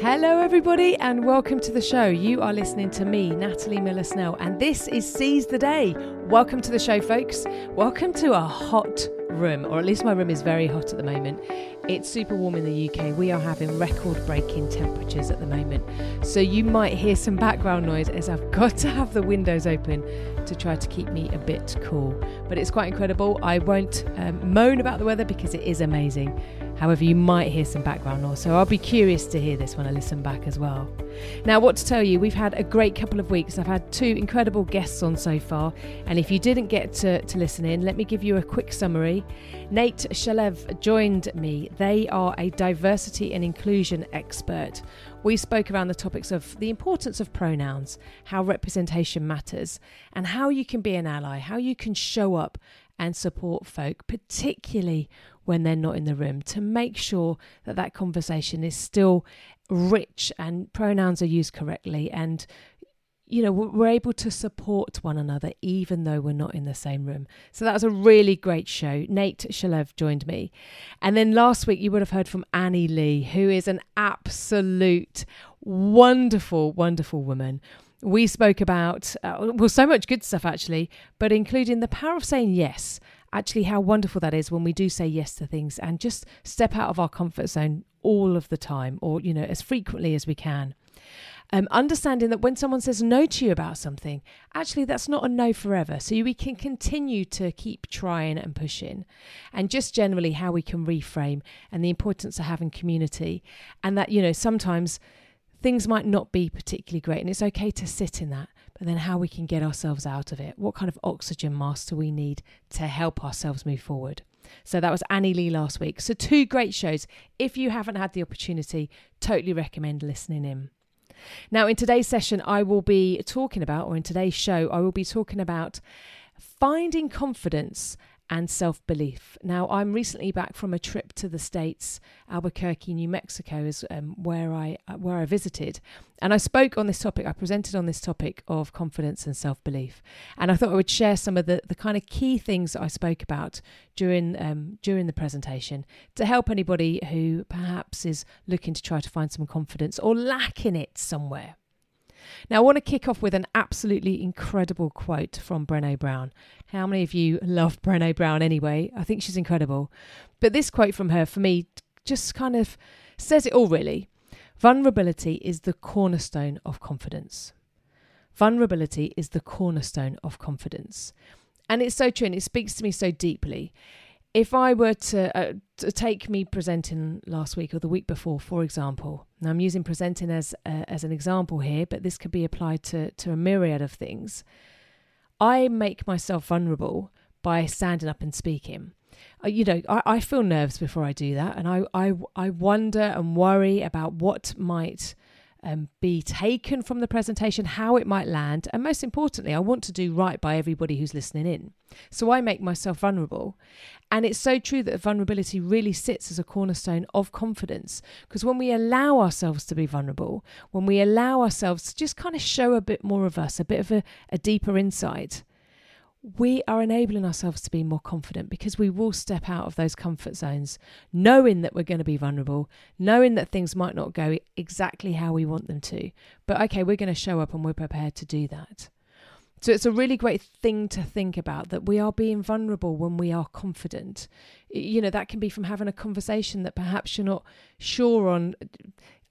Hello, everybody, and welcome to the show. You are listening to me, Natalie Miller Snell, and this is Seize the Day. Welcome to the show, folks. Welcome to a hot room, or at least my room is very hot at the moment. It's super warm in the UK. We are having record breaking temperatures at the moment. So you might hear some background noise as I've got to have the windows open to try to keep me a bit cool. But it's quite incredible. I won't um, moan about the weather because it is amazing. However, you might hear some background noise, so I'll be curious to hear this when I listen back as well. Now, what to tell you, we've had a great couple of weeks. I've had two incredible guests on so far, and if you didn't get to, to listen in, let me give you a quick summary. Nate Shalev joined me. They are a diversity and inclusion expert. We spoke around the topics of the importance of pronouns, how representation matters, and how you can be an ally, how you can show up and support folk, particularly when they're not in the room, to make sure that that conversation is still rich and pronouns are used correctly and you know we're able to support one another even though we're not in the same room. So that was a really great show. Nate shalev joined me. And then last week you would have heard from annie lee who is an absolute wonderful wonderful woman we spoke about uh, well so much good stuff actually but including the power of saying yes. Actually how wonderful that is when we do say yes to things and just step out of our comfort zone all of the time or you know as frequently as we can. Um, understanding that when someone says no to you about something actually that's not a no forever. So we can continue to keep trying and pushing. And just generally how we can reframe and the importance of having community and that you know sometimes things might not be particularly great and it's okay to sit in that but then how we can get ourselves out of it. What kind of oxygen mask do we need to help ourselves move forward? So that was Annie Lee last week. So, two great shows. If you haven't had the opportunity, totally recommend listening in. Now, in today's session, I will be talking about, or in today's show, I will be talking about finding confidence and self belief. Now, I'm recently back from a trip to the States, Albuquerque, New Mexico, is um, where I uh, where I visited, and I spoke on this topic. I presented on this topic of confidence and self belief, and I thought I would share some of the, the kind of key things that I spoke about during um, during the presentation to help anybody who perhaps is looking to try to find some confidence or lacking it somewhere. Now, I want to kick off with an absolutely incredible quote from Brene Brown. How many of you love Brene Brown anyway? I think she's incredible. But this quote from her, for me, just kind of says it all really. Vulnerability is the cornerstone of confidence. Vulnerability is the cornerstone of confidence. And it's so true and it speaks to me so deeply if I were to, uh, to, take me presenting last week or the week before, for example, now I'm using presenting as uh, as an example here, but this could be applied to to a myriad of things. I make myself vulnerable by standing up and speaking. Uh, you know, I, I feel nerves before I do that, and I, I I wonder and worry about what might um, be taken from the presentation, how it might land, and most importantly, I want to do right by everybody who's listening in. So I make myself vulnerable. And it's so true that vulnerability really sits as a cornerstone of confidence. Because when we allow ourselves to be vulnerable, when we allow ourselves to just kind of show a bit more of us, a bit of a, a deeper insight, we are enabling ourselves to be more confident because we will step out of those comfort zones, knowing that we're going to be vulnerable, knowing that things might not go exactly how we want them to. But okay, we're going to show up and we're prepared to do that. So it's a really great thing to think about that we are being vulnerable when we are confident. You know, that can be from having a conversation that perhaps you're not sure on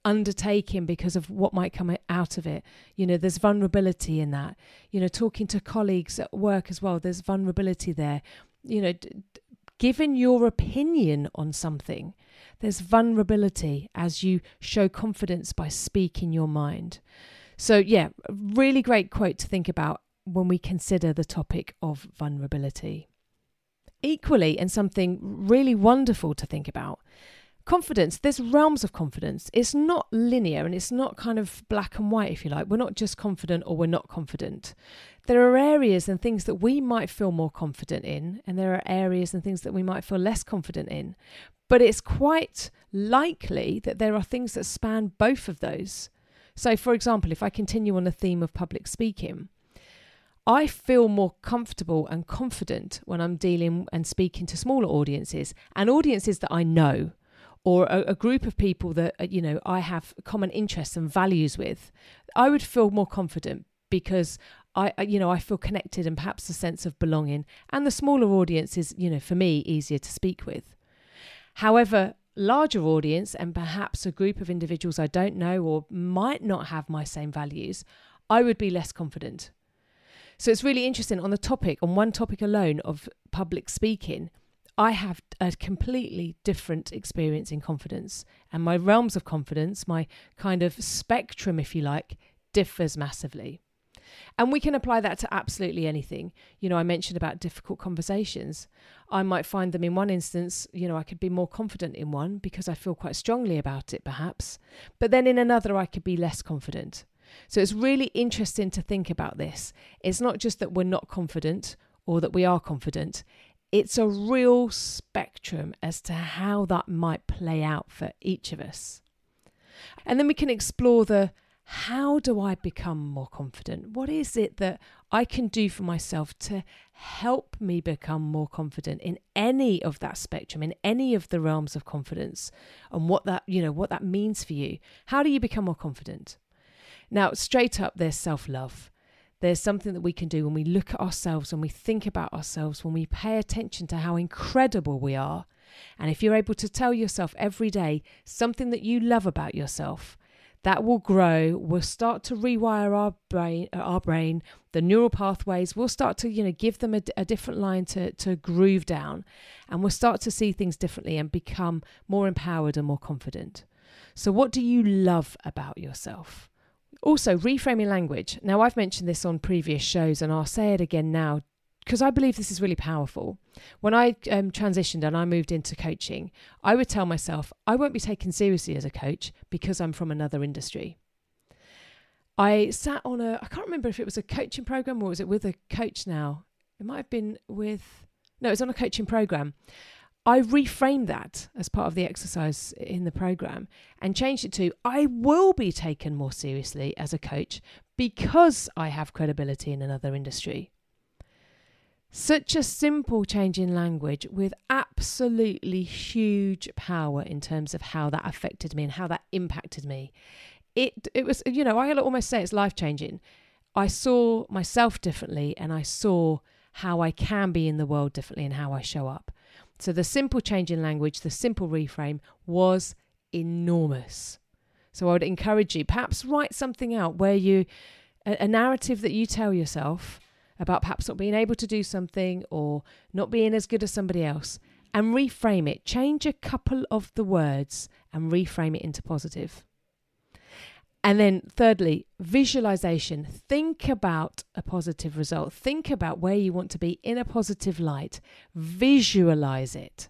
undertaking because of what might come out of it. You know, there's vulnerability in that. You know, talking to colleagues at work as well, there's vulnerability there. You know, d- giving your opinion on something, there's vulnerability as you show confidence by speaking your mind. So, yeah, really great quote to think about when we consider the topic of vulnerability. Equally, and something really wonderful to think about confidence there's realms of confidence. It's not linear and it's not kind of black and white if you like. We're not just confident or we're not confident. There are areas and things that we might feel more confident in and there are areas and things that we might feel less confident in. But it's quite likely that there are things that span both of those. So for example if i continue on the theme of public speaking I feel more comfortable and confident when I'm dealing and speaking to smaller audiences and audiences that I know or a, a, group of people that uh, you know I have common interests and values with, I would feel more confident because I you know I feel connected and perhaps a sense of belonging, and the smaller audience is you know for me easier to speak with. However, larger audience and perhaps a group of individuals I don't know or might not have my same values, I would be less confident. So it's really interesting on the topic, on one topic alone of public speaking. I have a completely different experience in confidence, and my realms of confidence, my kind of spectrum, if you like, differs massively. And we can apply that to absolutely anything. You know, I mentioned about difficult conversations. I might find them in one instance, you know, I could be more confident in one because I feel quite strongly about it, perhaps. But then in another, I could be less confident. So it's really interesting to think about this. It's not just that we're not confident or that we are confident, it's a real spectrum as to how that might play out for each of us. And then we can explore the how do I become more confident? What is it that I can do for myself to help me become more confident in any of that spectrum, in any of the realms of confidence, and what that, you know, what that means for you? How do you become more confident? Now, straight up, there's self love. There's something that we can do when we look at ourselves, when we think about ourselves, when we pay attention to how incredible we are. And if you're able to tell yourself every day something that you love about yourself, that will grow. We'll start to rewire our brain uh, our brain. The neural pathways we'll start to you know give them a, a, different line to to groove down. And we'll start to see things differently and become more empowered and more confident. So what do you love about yourself also, reframing language. Now, I've mentioned this on previous shows and I'll say it again now because I believe this is really powerful. When I um, transitioned and I moved into coaching, I would tell myself, I won't be taken seriously as a coach because I'm from another industry. I sat on a, I can't remember if it was a coaching program or was it with a coach now? It might have been with, no, it was on a coaching program. I reframed that as part of the exercise in the program and changed it to I will be taken more seriously as a coach because I have credibility in another industry. Such a simple change in language with absolutely huge power in terms of how that affected me and how that impacted me. It it was you know I almost say it's life changing. I saw myself differently and I saw how I can be in the world differently and how I show up. So the simple change in language, the simple reframe was enormous. So I would encourage you, perhaps write something out where you, a, a narrative that you tell yourself about perhaps not being able to do something or not being as good as somebody else, and reframe it. Change a couple of the words and reframe it into positive. And then, thirdly, visualization. Think about a positive result. Think about where you want to be in a positive light. Visualize it.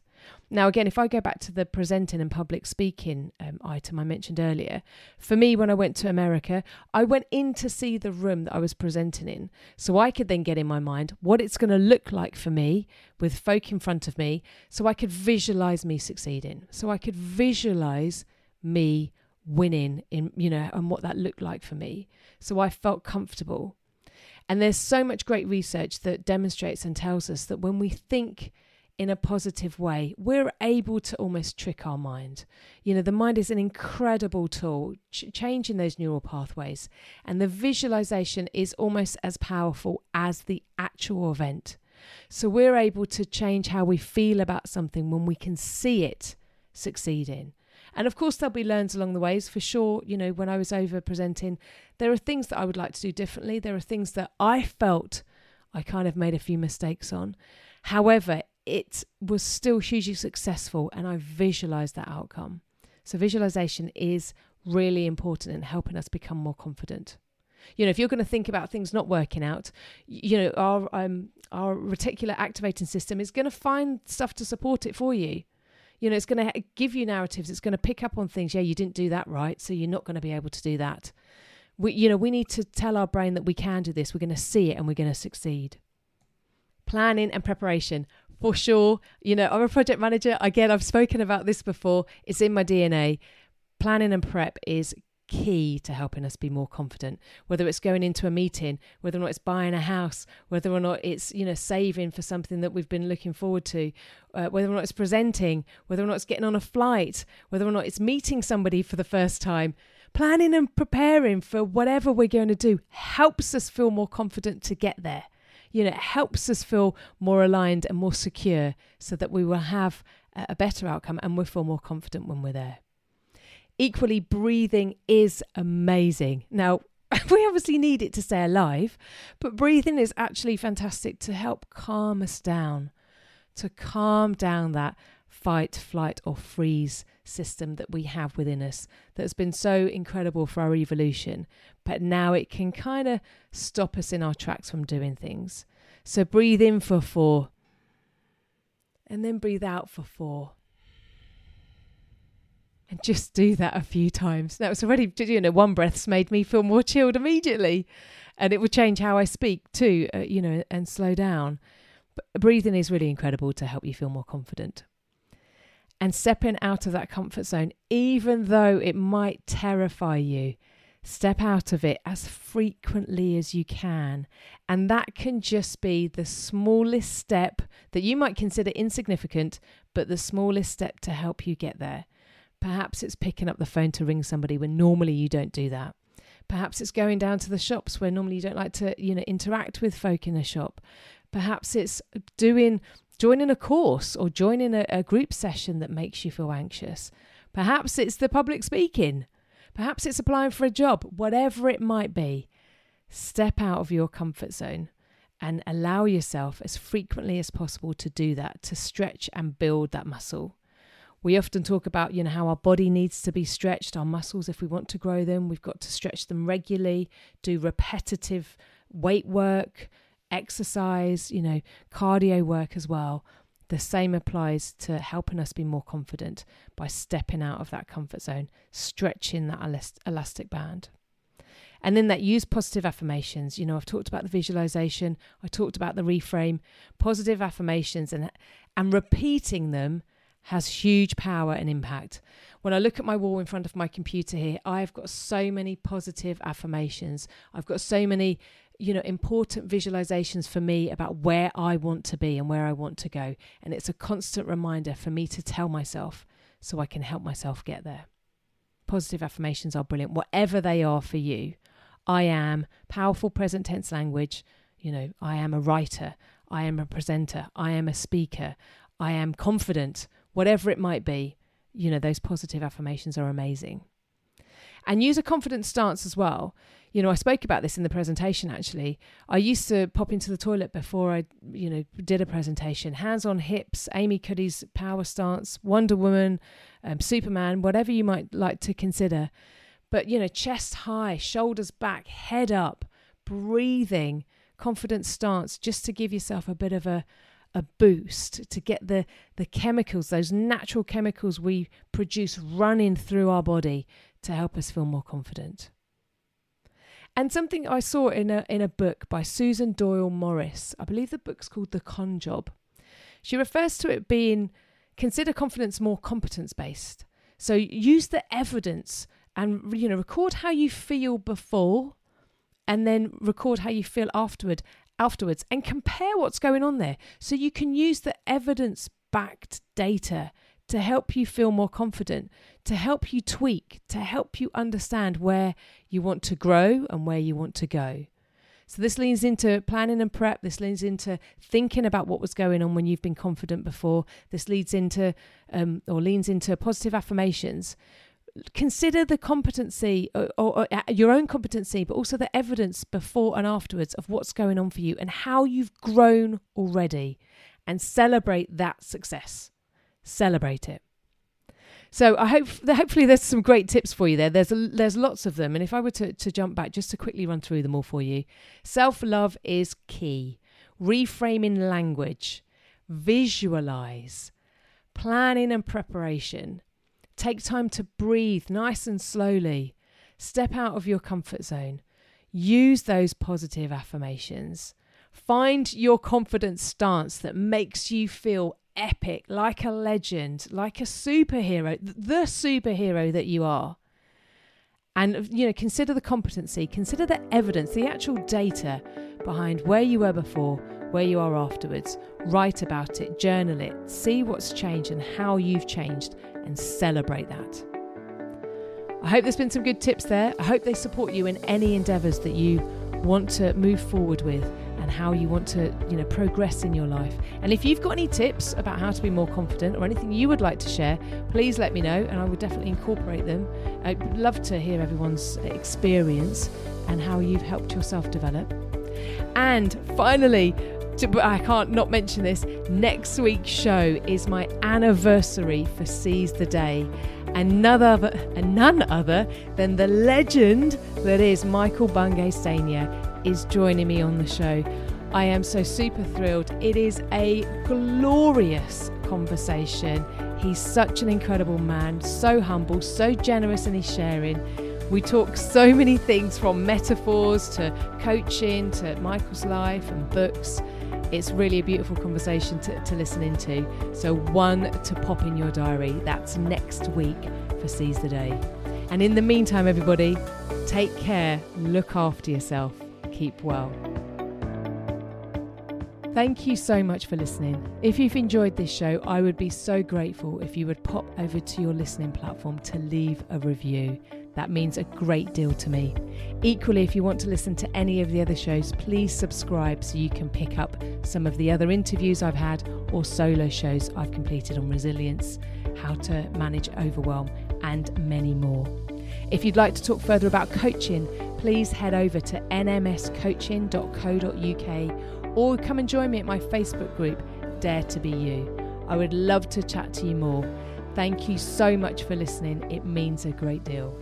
Now, again, if I go back to the presenting and public speaking um, item I mentioned earlier, for me, when I went to America, I went in to see the room that I was presenting in. So I could then get in my mind what it's going to look like for me with folk in front of me. So I could visualize me succeeding. So I could visualize me winning in you know and what that looked like for me. So i felt comfortable. And there's so much great research that demonstrates and tells us that when we think in a positive way we're able to almost trick our mind. You know the mind is an incredible tool ch- changing those neural pathways. And the visualization is almost as powerful as the actual event. So we're able to change how we feel about something when we can see it succeeding and of course, there'll be learns along the ways for sure. You know, when I was over presenting, there are things that I would like to do differently. There are things that I felt I kind of made a few mistakes on. However, it was still hugely successful and I visualized that outcome. So, visualization is really important in helping us become more confident. You know, if you're going to think about things not working out, you know, our um, our reticular activating system is going to find stuff to support it for you you know, it's going to give you narratives. It's going to pick up on things. Yeah, you didn't do that right, so you're not going to be able to do that. We, you know, we need to tell our brain that we can do this. We're going to see it and we're going to succeed. Planning and preparation, for sure. You know, I'm a project manager. Again, I've spoken about this before. It's in my DNA. Planning and prep is key to helping us be more confident whether it's going into a meeting whether or not it's buying a house whether or not it's you know saving for something that we've been looking forward to uh, whether or not it's presenting whether or not it's getting on a flight whether or not it's meeting somebody for the first time. Planning and preparing for whatever we're going to do helps us feel more confident to get there. You know it helps us feel more aligned and more secure so that we will have a better outcome and we'll feel more confident when we're there Equally, breathing is amazing. Now, we obviously need it to stay alive, but breathing is actually fantastic to help calm us down, to calm down that fight, flight, or freeze system that we have within us that's been so incredible for our evolution, but now it can kind of stop us in our tracks from doing things. So breathe in for four, and then breathe out for four and just do that a few times. Now it's already, you know, one breath's made me feel more chilled immediately, and it will change how I speak too, uh, you know, and slow down. But breathing is really incredible to help you feel more confident. And stepping out of that comfort zone, even though it might terrify you, step out of it as frequently as you can. And that can just be the smallest step that you might consider insignificant, but the smallest step to help you get there. Perhaps it's picking up the phone to ring somebody when normally you don't do that. Perhaps it's going down to the shops where normally you don't like to, you know, interact with folk in the shop. Perhaps it's doing joining a course or joining a, a group session that makes you feel anxious. Perhaps it's the public speaking. Perhaps it's applying for a job, whatever it might be. Step out of your comfort zone and allow yourself as frequently as possible to do that, to stretch and build that muscle. We often talk about, you know, how our body needs to be stretched, our muscles, if we want to grow them, we've got to stretch them regularly, do repetitive weight work, exercise, you know, cardio work as well. The same applies to helping us be more confident by stepping out of that comfort zone, stretching that elastic band. And then that use positive affirmations. You know, I've talked about the visualization, I talked about the reframe, positive affirmations and and repeating them has huge power and impact. When I look at my wall in front of my computer here, I've got so many positive affirmations. I've got so many, you know, important visualizations for me about where I want to be and where I want to go. And it's a constant reminder for me to tell myself so I can help myself get there. Positive affirmations are brilliant, whatever they are for you. I am powerful present tense language. You know, I am a writer. I am a presenter. I am a speaker. I am confident whatever it might be, you know, those positive affirmations are amazing. And use a confident stance as well. You know, I spoke about this in the presentation actually. I used to pop into the toilet before I, you know, did a presentation. Hands on hips, Amy Cuddy's power stance, Wonder Woman, um, Superman, whatever you might like to consider. But, you know, chest high, shoulders back, head up, breathing, confident stance, just to give yourself a bit of a, a boost to get the the chemicals those natural chemicals we produce running through our body to help us feel more confident. And something I saw in a in a book by Susan Doyle Morris. I believe the book's called The Con Job. She refers to it being consider confidence more competence based so use the evidence and you know record how you feel before and then record how you feel afterward afterwards and compare what's going on there so you can use the evidence backed data to help you feel more confident, to help you tweak, to help you understand where you want to grow and where you want to go. So, this leans into planning and prep. This leans into thinking about what was going on when you've been confident before. This leads into, um, or leans into positive affirmations consider the competency or, or, or, uh, your own competency, but also the evidence before and afterwards of what's going on for you and how you've grown already and celebrate that success. Celebrate it. So I hope hopefully there's some great tips for you there. There's a, there's lots of them, and if I were to, to jump back just to quickly run through them all for you, self love is key. Reframing language, visualize, planning and preparation, Take time to breathe nice and slowly. Step out of your comfort zone. Use those positive affirmations. Find your confident stance that makes you feel epic, like a legend, like a superhero, the superhero that you are. And you know, consider the competency, consider the evidence, the actual data behind where you were before, where you are afterwards. Write about it, journal it, see what's changed and how you've changed, and celebrate that. I hope there's been some good tips there. I hope they support you in any endeavours that you want to move forward with and how you want to, you know, progress in your life. And if you've got any tips about how to be more confident or anything you would like to share, please let me know and I will definitely incorporate them. I'd love to hear everyone's experience and how you've helped yourself develop. And finally, to, I can't not mention this. Next week's show is my anniversary for Seize the Day, and none other, and none other than the legend that is Michael Bungay Stanier is joining me on the show. I am so super thrilled. It is a glorious conversation. He's such an incredible man, so humble, so generous in his sharing. We talk so many things from metaphors to coaching to Michael's life and books. It's really a beautiful conversation to, to listen into. So, one to pop in your diary. That's next week for Seize the Day. And in the meantime, everybody, take care, look after yourself, keep well. Thank you so much for listening. If you've enjoyed this show, I would be so grateful if you would pop over to your listening platform to leave a review. That means a great deal to me. Equally, if you want to listen to any of the other shows, please subscribe so you can pick up some of the other interviews I've had or solo shows I've completed on resilience, how to manage overwhelm, and many more. If you'd like to talk further about coaching, please head over to nmscoaching.co.uk or come and join me at my Facebook group, Dare to Be You. I would love to chat to you more. Thank you so much for listening, it means a great deal.